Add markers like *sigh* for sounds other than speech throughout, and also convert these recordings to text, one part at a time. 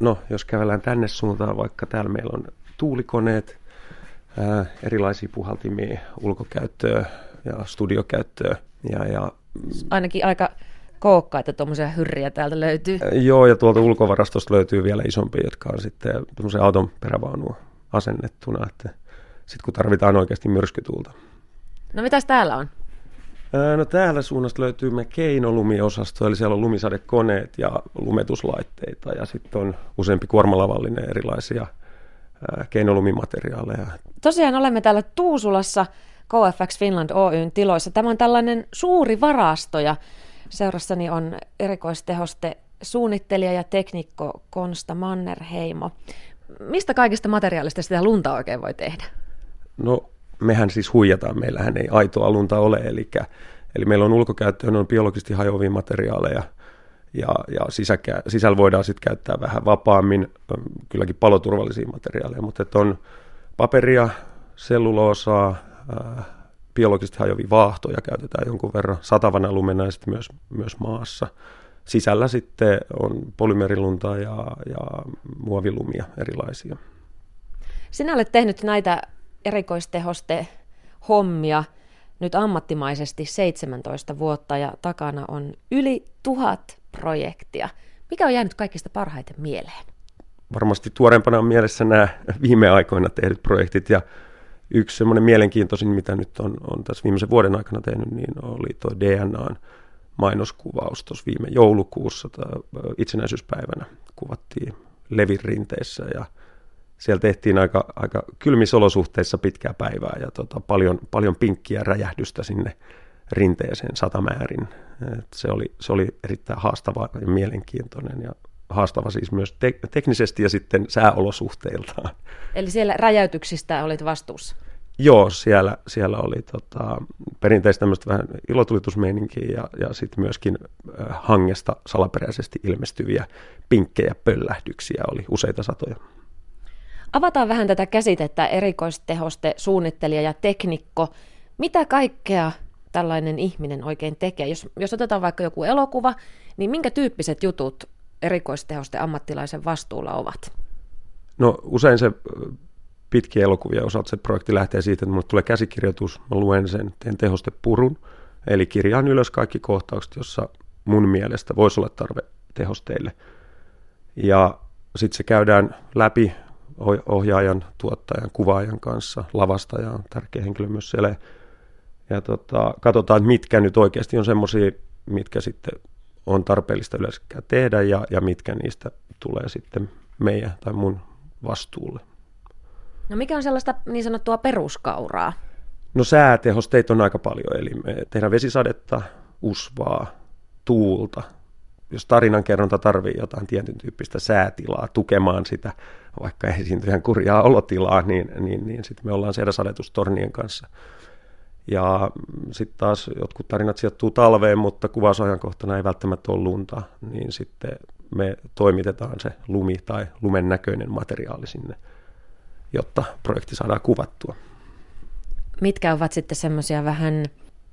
No, jos kävellään tänne suuntaan, vaikka täällä meillä on tuulikoneet, ää, erilaisia puhaltimia, ulkokäyttöä ja studiokäyttöä. Ja, ja, Ainakin aika kookkaita tuommoisia hyrriä täältä löytyy. joo, ja tuolta ulkovarastosta löytyy vielä isompia, jotka on sitten semmoisen auton perävaunuun asennettuna, että sitten kun tarvitaan oikeasti myrskytuulta. No mitäs täällä on? No täällä suunnasta löytyy me keinolumiosasto, eli siellä on lumisadekoneet ja lumetuslaitteita ja sitten on useampi kuormalavallinen erilaisia keinolumimateriaaleja. Tosiaan olemme täällä Tuusulassa KFX Finland Oyn tiloissa. Tämä on tällainen suuri varasto ja seurassani on erikoistehoste suunnittelija ja teknikko Konsta Mannerheimo. Mistä kaikista materiaalista sitä lunta oikein voi tehdä? No mehän siis huijataan, meillähän ei aitoa lunta ole, eli, eli meillä on ulkokäyttöön on biologisesti hajoavia materiaaleja ja, ja sisäkä, sisällä voidaan sitten käyttää vähän vapaammin, kylläkin paloturvallisia materiaaleja, mutta että on paperia, selluloosaa, biologisesti hajoavia vaahtoja käytetään jonkun verran satavana lumena ja sitten myös, myös maassa. Sisällä sitten on polymerilunta ja, ja muovilumia erilaisia. Sinä olet tehnyt näitä erikoistehoste hommia nyt ammattimaisesti 17 vuotta ja takana on yli tuhat projektia. Mikä on jäänyt kaikista parhaiten mieleen? varmasti tuoreempana on mielessä nämä viime aikoina tehdyt projektit ja yksi semmoinen mielenkiintoisin, mitä nyt on, on tässä viimeisen vuoden aikana tehnyt, niin oli tuo DNAn mainoskuvaus tuossa viime joulukuussa itsenäisyyspäivänä kuvattiin Levin rinteessä ja siellä tehtiin aika, aika kylmissä olosuhteissa pitkää päivää ja tota, paljon, paljon pinkkiä räjähdystä sinne rinteeseen satamäärin. Et se, oli, se oli erittäin haastava ja mielenkiintoinen ja haastava siis myös te- teknisesti ja sitten sääolosuhteiltaan. Eli siellä räjäytyksistä olit vastuussa. Joo, siellä, siellä oli tota, perinteistä tämmöistä vähän ilotulitusmeininkiä ja, ja sitten myöskin hangesta salaperäisesti ilmestyviä pinkkejä pöllähdyksiä oli useita satoja. Avataan vähän tätä käsitettä erikoistehoste, suunnittelija ja teknikko. Mitä kaikkea tällainen ihminen oikein tekee? Jos, jos otetaan vaikka joku elokuva, niin minkä tyyppiset jutut erikoistehoste ammattilaisen vastuulla ovat? No usein se ö, pitkien elokuvien osalta se projekti lähtee siitä, että mulle tulee käsikirjoitus, mä luen sen, teen tehostepurun, eli kirjaan ylös kaikki kohtaukset, jossa mun mielestä voisi olla tarve tehosteille. Ja sitten se käydään läpi ohjaajan, tuottajan, kuvaajan kanssa, lavastaja on tärkeä henkilö myös siellä. Ja tota, katsotaan, mitkä nyt oikeasti on semmoisia, mitkä sitten on tarpeellista yleensä tehdä ja, ja mitkä niistä tulee sitten meidän tai mun vastuulle. No mikä on sellaista niin sanottua peruskauraa? No säätehosteita on aika paljon, eli me tehdään vesisadetta, usvaa, tuulta. Jos tarinankerronta tarvii jotain tietyn tyyppistä säätilaa tukemaan sitä, vaikka esiintyjän kurjaa olotilaa, niin, niin, niin sitten me ollaan siellä sadetustornien kanssa. Ja sitten taas jotkut tarinat sijoittuu talveen, mutta kuvausajankohtana ei välttämättä ole lunta, niin sitten me toimitetaan se lumi tai lumen näköinen materiaali sinne, jotta projekti saadaan kuvattua. Mitkä ovat sitten semmoisia vähän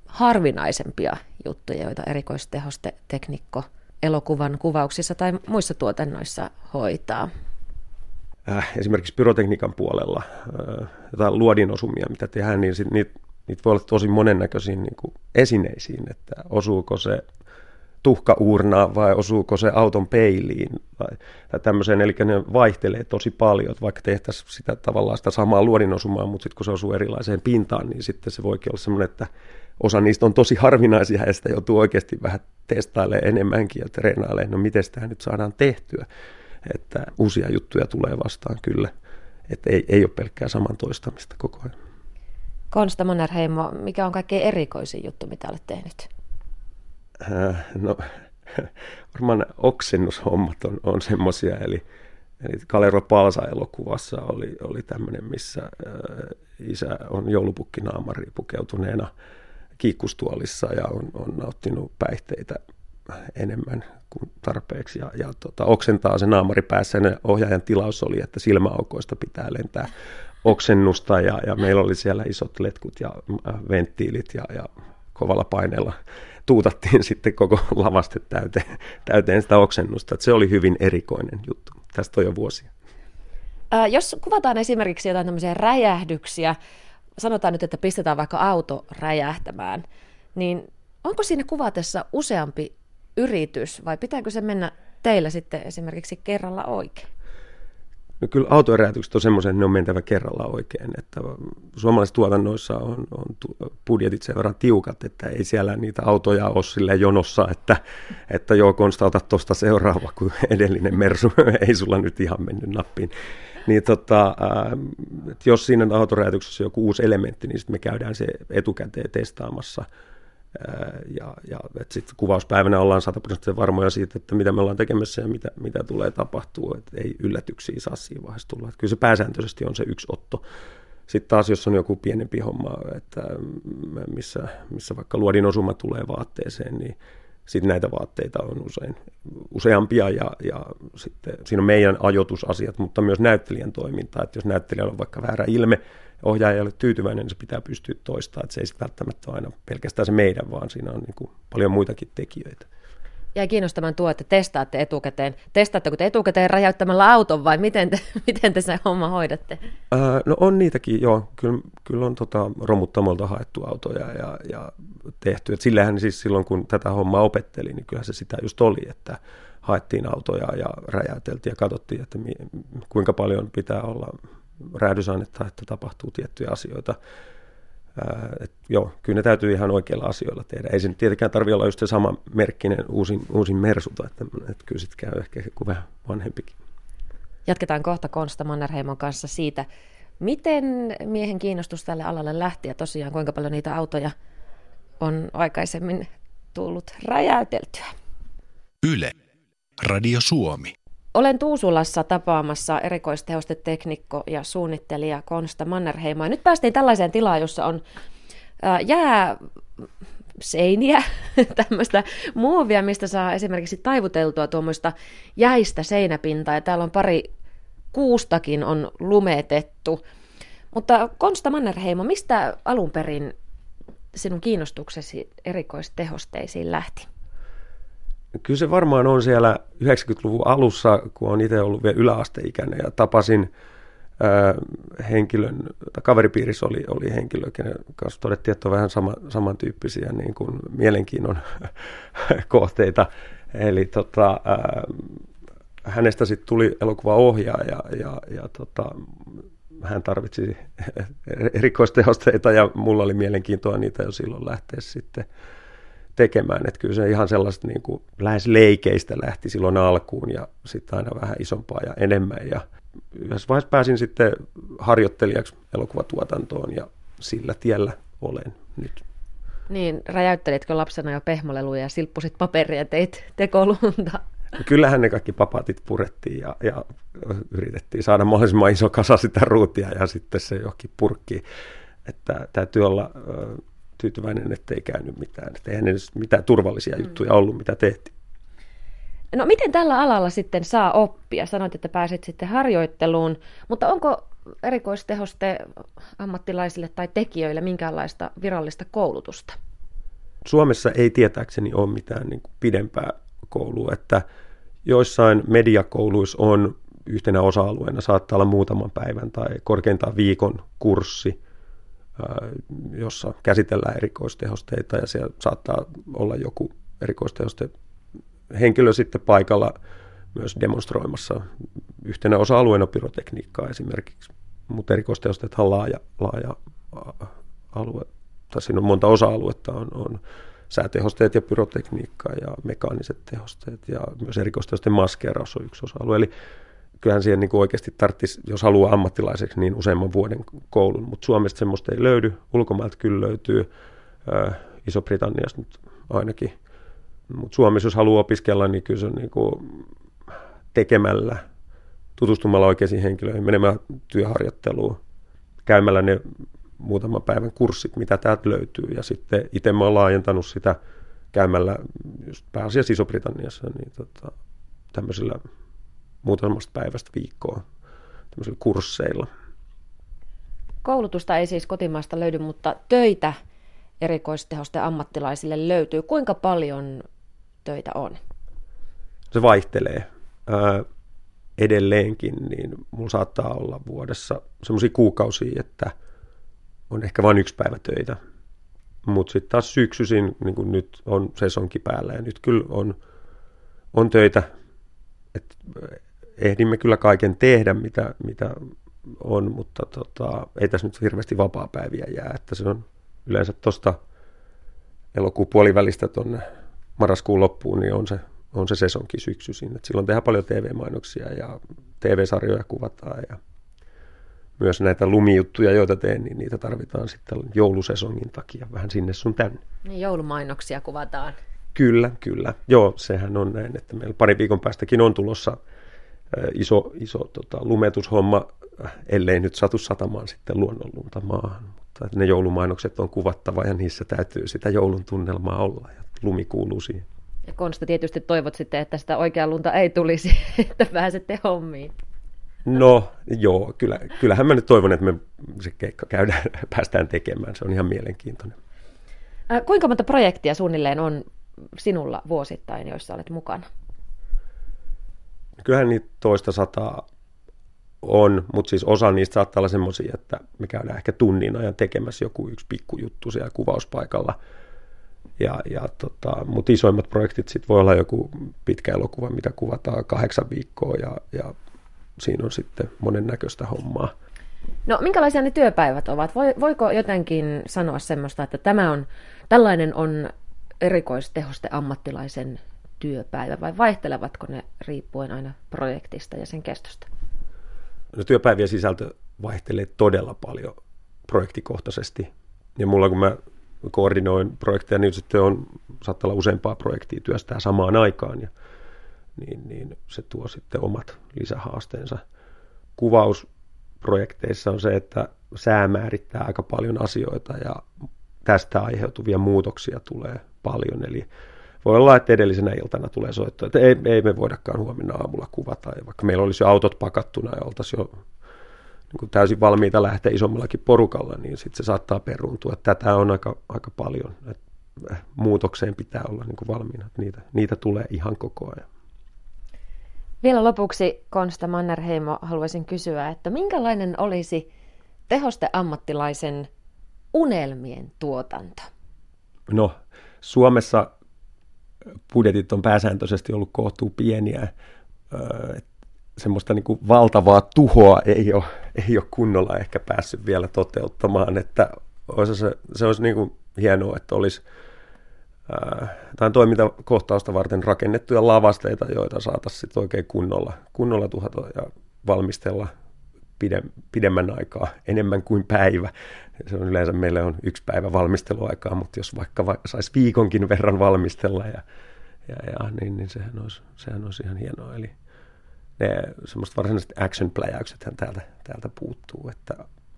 harvinaisempia juttuja, joita erikoistehoste teknikko elokuvan kuvauksissa tai muissa tuotannoissa hoitaa? Äh, esimerkiksi pyrotekniikan puolella äh, jotain luodinosumia, mitä tehdään, niin niitä, niitä voi olla tosi monennäköisiin niin kuin esineisiin, että osuuko se tuhkauurnaan vai osuuko se auton peiliin tai, tai tämmöiseen, eli ne vaihtelee tosi paljon, että vaikka tehtäisiin sitä tavallaan sitä samaa luodinosumaa, mutta sitten kun se osuu erilaiseen pintaan, niin sitten se voikin olla semmoinen, että osa niistä on tosi harvinaisia ja sitä joutuu oikeasti vähän testailemaan enemmänkin ja treenailemaan, no miten tämä nyt saadaan tehtyä, että uusia juttuja tulee vastaan kyllä, että ei, ei ole pelkkää saman toistamista koko ajan. Konsta Mannerheimo, mikä on kaikkein erikoisin juttu, mitä olet tehnyt? Äh, no *laughs* varmaan oksennushommat on, on semmoisia, eli, eli Kalero Palsa-elokuvassa oli, oli tämmöinen, missä äh, isä on joulupukkinaamari pukeutuneena kiikkustuolissa ja on, on nauttinut päihteitä enemmän kuin tarpeeksi ja, ja tota, oksentaa se naamari päässä ja ohjaajan tilaus oli, että silmäaukoista pitää lentää oksennusta ja, ja meillä oli siellä isot letkut ja äh, venttiilit ja, ja kovalla paineella tuutattiin *laughs* sitten koko lavaste täyteen, täyteen sitä oksennusta. Että se oli hyvin erikoinen juttu. tästä on jo vuosia. Ää, jos kuvataan esimerkiksi jotain tämmöisiä räjähdyksiä, sanotaan nyt, että pistetään vaikka auto räjähtämään, niin onko siinä kuvatessa useampi yritys vai pitääkö se mennä teillä sitten esimerkiksi kerralla oikein? No kyllä autoeräjätykset on semmoisia, että ne on mentävä kerralla oikein. Että suomalaisissa tuotannoissa on, on budjetit sen verran tiukat, että ei siellä niitä autoja ole sille jonossa, että, että joo, Konsta, ota tuosta seuraava, kun edellinen Mersu *laughs* ei sulla nyt ihan mennyt nappiin. Niin tota, jos siinä autoräjätyksessä on joku uusi elementti, niin sitten me käydään se etukäteen testaamassa – ja, ja sitten kuvauspäivänä ollaan sataprosenttisen varmoja siitä, että mitä me ollaan tekemässä ja mitä, mitä tulee tapahtuu, että ei yllätyksiä saa siinä vaiheessa tulla. Että kyllä se pääsääntöisesti on se yksi otto. Sitten taas, jos on joku pienempi homma, että missä, missä vaikka luodin osuma tulee vaatteeseen, niin sitten näitä vaatteita on usein useampia ja, ja sitten siinä on meidän ajoitusasiat, mutta myös näyttelijän toiminta, että jos näyttelijällä on vaikka väärä ilme, ohjaaja ei ole tyytyväinen, niin se pitää pystyä toistamaan, että se ei välttämättä ole aina pelkästään se meidän, vaan siinä on niin kuin paljon muitakin tekijöitä. Jäi kiinnostamaan tuo, että testaatte etukäteen. Testaatteko te etukäteen räjäyttämällä auton vai miten te, *laughs* miten te sen homma hoidatte? Ää, no on niitäkin, joo. Kyllä, kyllä on tota, romuttamolta haettu autoja ja, ja tehty. Et sillähän siis silloin, kun tätä hommaa opetteli, niin kyllä se sitä just oli, että haettiin autoja ja räjäyteltiin ja katsottiin, että mi, kuinka paljon pitää olla räädysainetta, että tapahtuu tiettyjä asioita. Ää, et joo, kyllä ne täytyy ihan oikeilla asioilla tehdä. Ei se nyt tietenkään tarvitse olla just se sama merkkinen uusin, uusin mersuta, että, että kyllä sitten käy ehkä joku vähän vanhempikin. Jatketaan kohta Konsta Mannerheimon kanssa siitä, miten miehen kiinnostus tälle alalle lähti ja tosiaan kuinka paljon niitä autoja on aikaisemmin tullut räjäyteltyä. Yle, Radio Suomi. Olen Tuusulassa tapaamassa erikoistehosteteknikko ja suunnittelija Konsta Mannerheimoa. Nyt päästiin tällaiseen tilaan, jossa on jää seiniä, *laughs* tämmöistä muovia, mistä saa esimerkiksi taivuteltua tuommoista jäistä seinäpintaa. Ja täällä on pari kuustakin on lumetettu. Mutta Konsta Mannerheimo, mistä alun perin sinun kiinnostuksesi erikoistehosteisiin lähti? Kyllä se varmaan on siellä 90-luvun alussa, kun on itse ollut vielä yläasteikäinen ja tapasin äh, henkilön, tai kaveripiirissä oli, oli henkilö, kenen kanssa todettiin, että on vähän sama, samantyyppisiä niin kuin mielenkiinnon *laughs* kohteita. Eli tota, äh, hänestä sitten tuli elokuvaohjaaja ja, ja, ja tota, hän tarvitsi *laughs* erikoistehosteita ja mulla oli mielenkiintoa niitä jo silloin lähteä sitten tekemään. Että kyllä se ihan sellaista niin kuin lähes leikeistä lähti silloin alkuun ja sitten aina vähän isompaa ja enemmän. Ja yhdessä vaiheessa pääsin sitten harjoittelijaksi elokuvatuotantoon ja sillä tiellä olen nyt. Niin, räjäyttelitkö lapsena jo pehmoleluja ja silppusit paperia ja teit tekolunta? Kyllähän ne kaikki papatit purettiin ja, ja yritettiin saada mahdollisimman iso kasa sitä ruutia ja sitten se johonkin purkkiin. Että täytyy olla tyytyväinen, että ei käynyt mitään. Että eihän ne mitään turvallisia mm. juttuja ollut, mitä tehtiin. No miten tällä alalla sitten saa oppia? Sanoit, että pääsit sitten harjoitteluun, mutta onko erikoistehoste ammattilaisille tai tekijöille minkäänlaista virallista koulutusta? Suomessa ei tietääkseni ole mitään niin kuin pidempää koulua, että joissain mediakouluissa on yhtenä osa-alueena, saattaa olla muutaman päivän tai korkeintaan viikon kurssi, jossa käsitellään erikoistehosteita ja siellä saattaa olla joku erikoistehoste henkilö sitten paikalla myös demonstroimassa yhtenä osa-alueena pyrotekniikkaa esimerkiksi. Mutta erikoistehosteethan on laaja, laaja alue, tai siinä on monta osa-aluetta, on, on säätehosteet ja pyrotekniikka ja mekaaniset tehosteet ja myös erikoistehosten maskeeraus on yksi osa-alue. Eli kyllähän siihen niin oikeasti tarvitsisi, jos haluaa ammattilaiseksi, niin useamman vuoden koulun. Mutta Suomesta semmoista ei löydy, ulkomailta kyllä löytyy, Iso-Britanniasta nyt ainakin. Mutta Suomessa, jos haluaa opiskella, niin kyllä se on niin kuin tekemällä, tutustumalla oikeisiin henkilöihin, menemään työharjoitteluun, käymällä ne muutaman päivän kurssit, mitä täältä löytyy. Ja sitten itse mä oon laajentanut sitä käymällä just pääasiassa Iso-Britanniassa niin tota, tämmöisillä muutamasta päivästä viikkoa tämmöisillä kursseilla. Koulutusta ei siis kotimaasta löydy, mutta töitä erikoistehosten ammattilaisille löytyy. Kuinka paljon töitä on? Se vaihtelee. edelleenkin, niin mulla saattaa olla vuodessa semmoisia kuukausia, että on ehkä vain yksi päivä töitä. Mutta sitten taas syksyisin, niin kuin nyt on sesonkin päällä ja nyt kyllä on, on töitä, että ehdimme kyllä kaiken tehdä, mitä, mitä on, mutta tota, ei tässä nyt hirveästi vapaa-päiviä jää, että se on yleensä tuosta elokuun puolivälistä tuonne marraskuun loppuun, niin on se, on se sesonkin syksyisin. Et silloin tehdään paljon TV-mainoksia ja TV-sarjoja kuvataan ja myös näitä lumijuttuja, joita teen, niin niitä tarvitaan sitten joulusesongin takia vähän sinne sun tänne. Niin joulumainoksia kuvataan. Kyllä, kyllä. Joo, sehän on näin, että meillä pari viikon päästäkin on tulossa iso, iso tota, lumetushomma, ellei nyt satu satamaan sitten luonnonlunta maahan. Mutta ne joulumainokset on kuvattava ja niissä täytyy sitä joulun tunnelmaa olla ja lumi kuuluu siihen. Ja Konsta tietysti toivot sitten, että sitä oikeaa lunta ei tulisi, *laughs* että pääsette hommiin. No joo, kyllä, kyllähän mä nyt toivon, että me se keikka käydään, *laughs* päästään tekemään. Se on ihan mielenkiintoinen. Kuinka monta projektia suunnilleen on sinulla vuosittain, joissa olet mukana? Kyllähän niitä toista sataa on, mutta siis osa niistä saattaa olla semmoisia, että me käydään ehkä tunnin ajan tekemässä joku yksi pikkujuttu siellä kuvauspaikalla. Ja, ja tota, mutta isoimmat projektit sitten voi olla joku pitkä elokuva, mitä kuvataan kahdeksan viikkoa ja, ja siinä on sitten monennäköistä hommaa. No minkälaisia ne työpäivät ovat? Voiko jotenkin sanoa semmoista, että tämä on, tällainen on erikoistehoste ammattilaisen työpäivä vai vaihtelevatko ne riippuen aina projektista ja sen kestosta? No, työpäivien sisältö vaihtelee todella paljon projektikohtaisesti. Ja mulla kun mä koordinoin projekteja, niin sitten on, saattaa olla useampaa projektia työstää samaan aikaan. Ja, niin, niin se tuo sitten omat lisähaasteensa. Kuvausprojekteissa on se, että sää määrittää aika paljon asioita ja tästä aiheutuvia muutoksia tulee paljon. Eli voi olla, että edellisenä iltana tulee soitto, että ei, ei me voidakaan huomenna aamulla kuvata. Ja vaikka meillä olisi jo autot pakattuna ja oltaisiin jo niin kuin täysin valmiita lähteä isommallakin porukalla, niin sitten se saattaa peruuntua. Tätä on aika, aika paljon. Et eh, muutokseen pitää olla niin kuin valmiina. Niitä, niitä tulee ihan koko ajan. Vielä lopuksi Konsta Mannerheimo haluaisin kysyä, että minkälainen olisi tehoste ammattilaisen unelmien tuotanto? No, Suomessa budjetit on pääsääntöisesti ollut kohtuu pieniä. semmoista niin kuin valtavaa tuhoa ei ole, ei ole kunnolla ehkä päässyt vielä toteuttamaan, että olisi se, se olisi niin kuin hienoa, että olisi tämän toimintakohtausta varten rakennettuja lavasteita, joita saataisiin oikein kunnolla, kunnolla tuhata ja valmistella pidemmän aikaa, *laughs* enemmän kuin päivä. Se on yleensä meille on yksi päivä valmisteluaikaa, mutta jos vaikka va- saisi viikonkin verran valmistella, ja, ja, ja, niin, niin sehän, olisi, sehän olisi ihan hienoa. Eli ne semmoista varsinaiset action-pläjäyksethän täältä, täältä puuttuu, että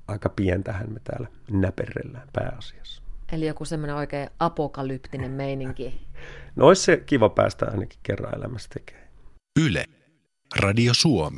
aika pientähän me täällä näperrellään pääasiassa. Eli joku semmoinen oikein apokalyptinen meininki. *laughs* No olisi se kiva päästä ainakin kerran elämässä tekemään. Yle. Radio Suomi.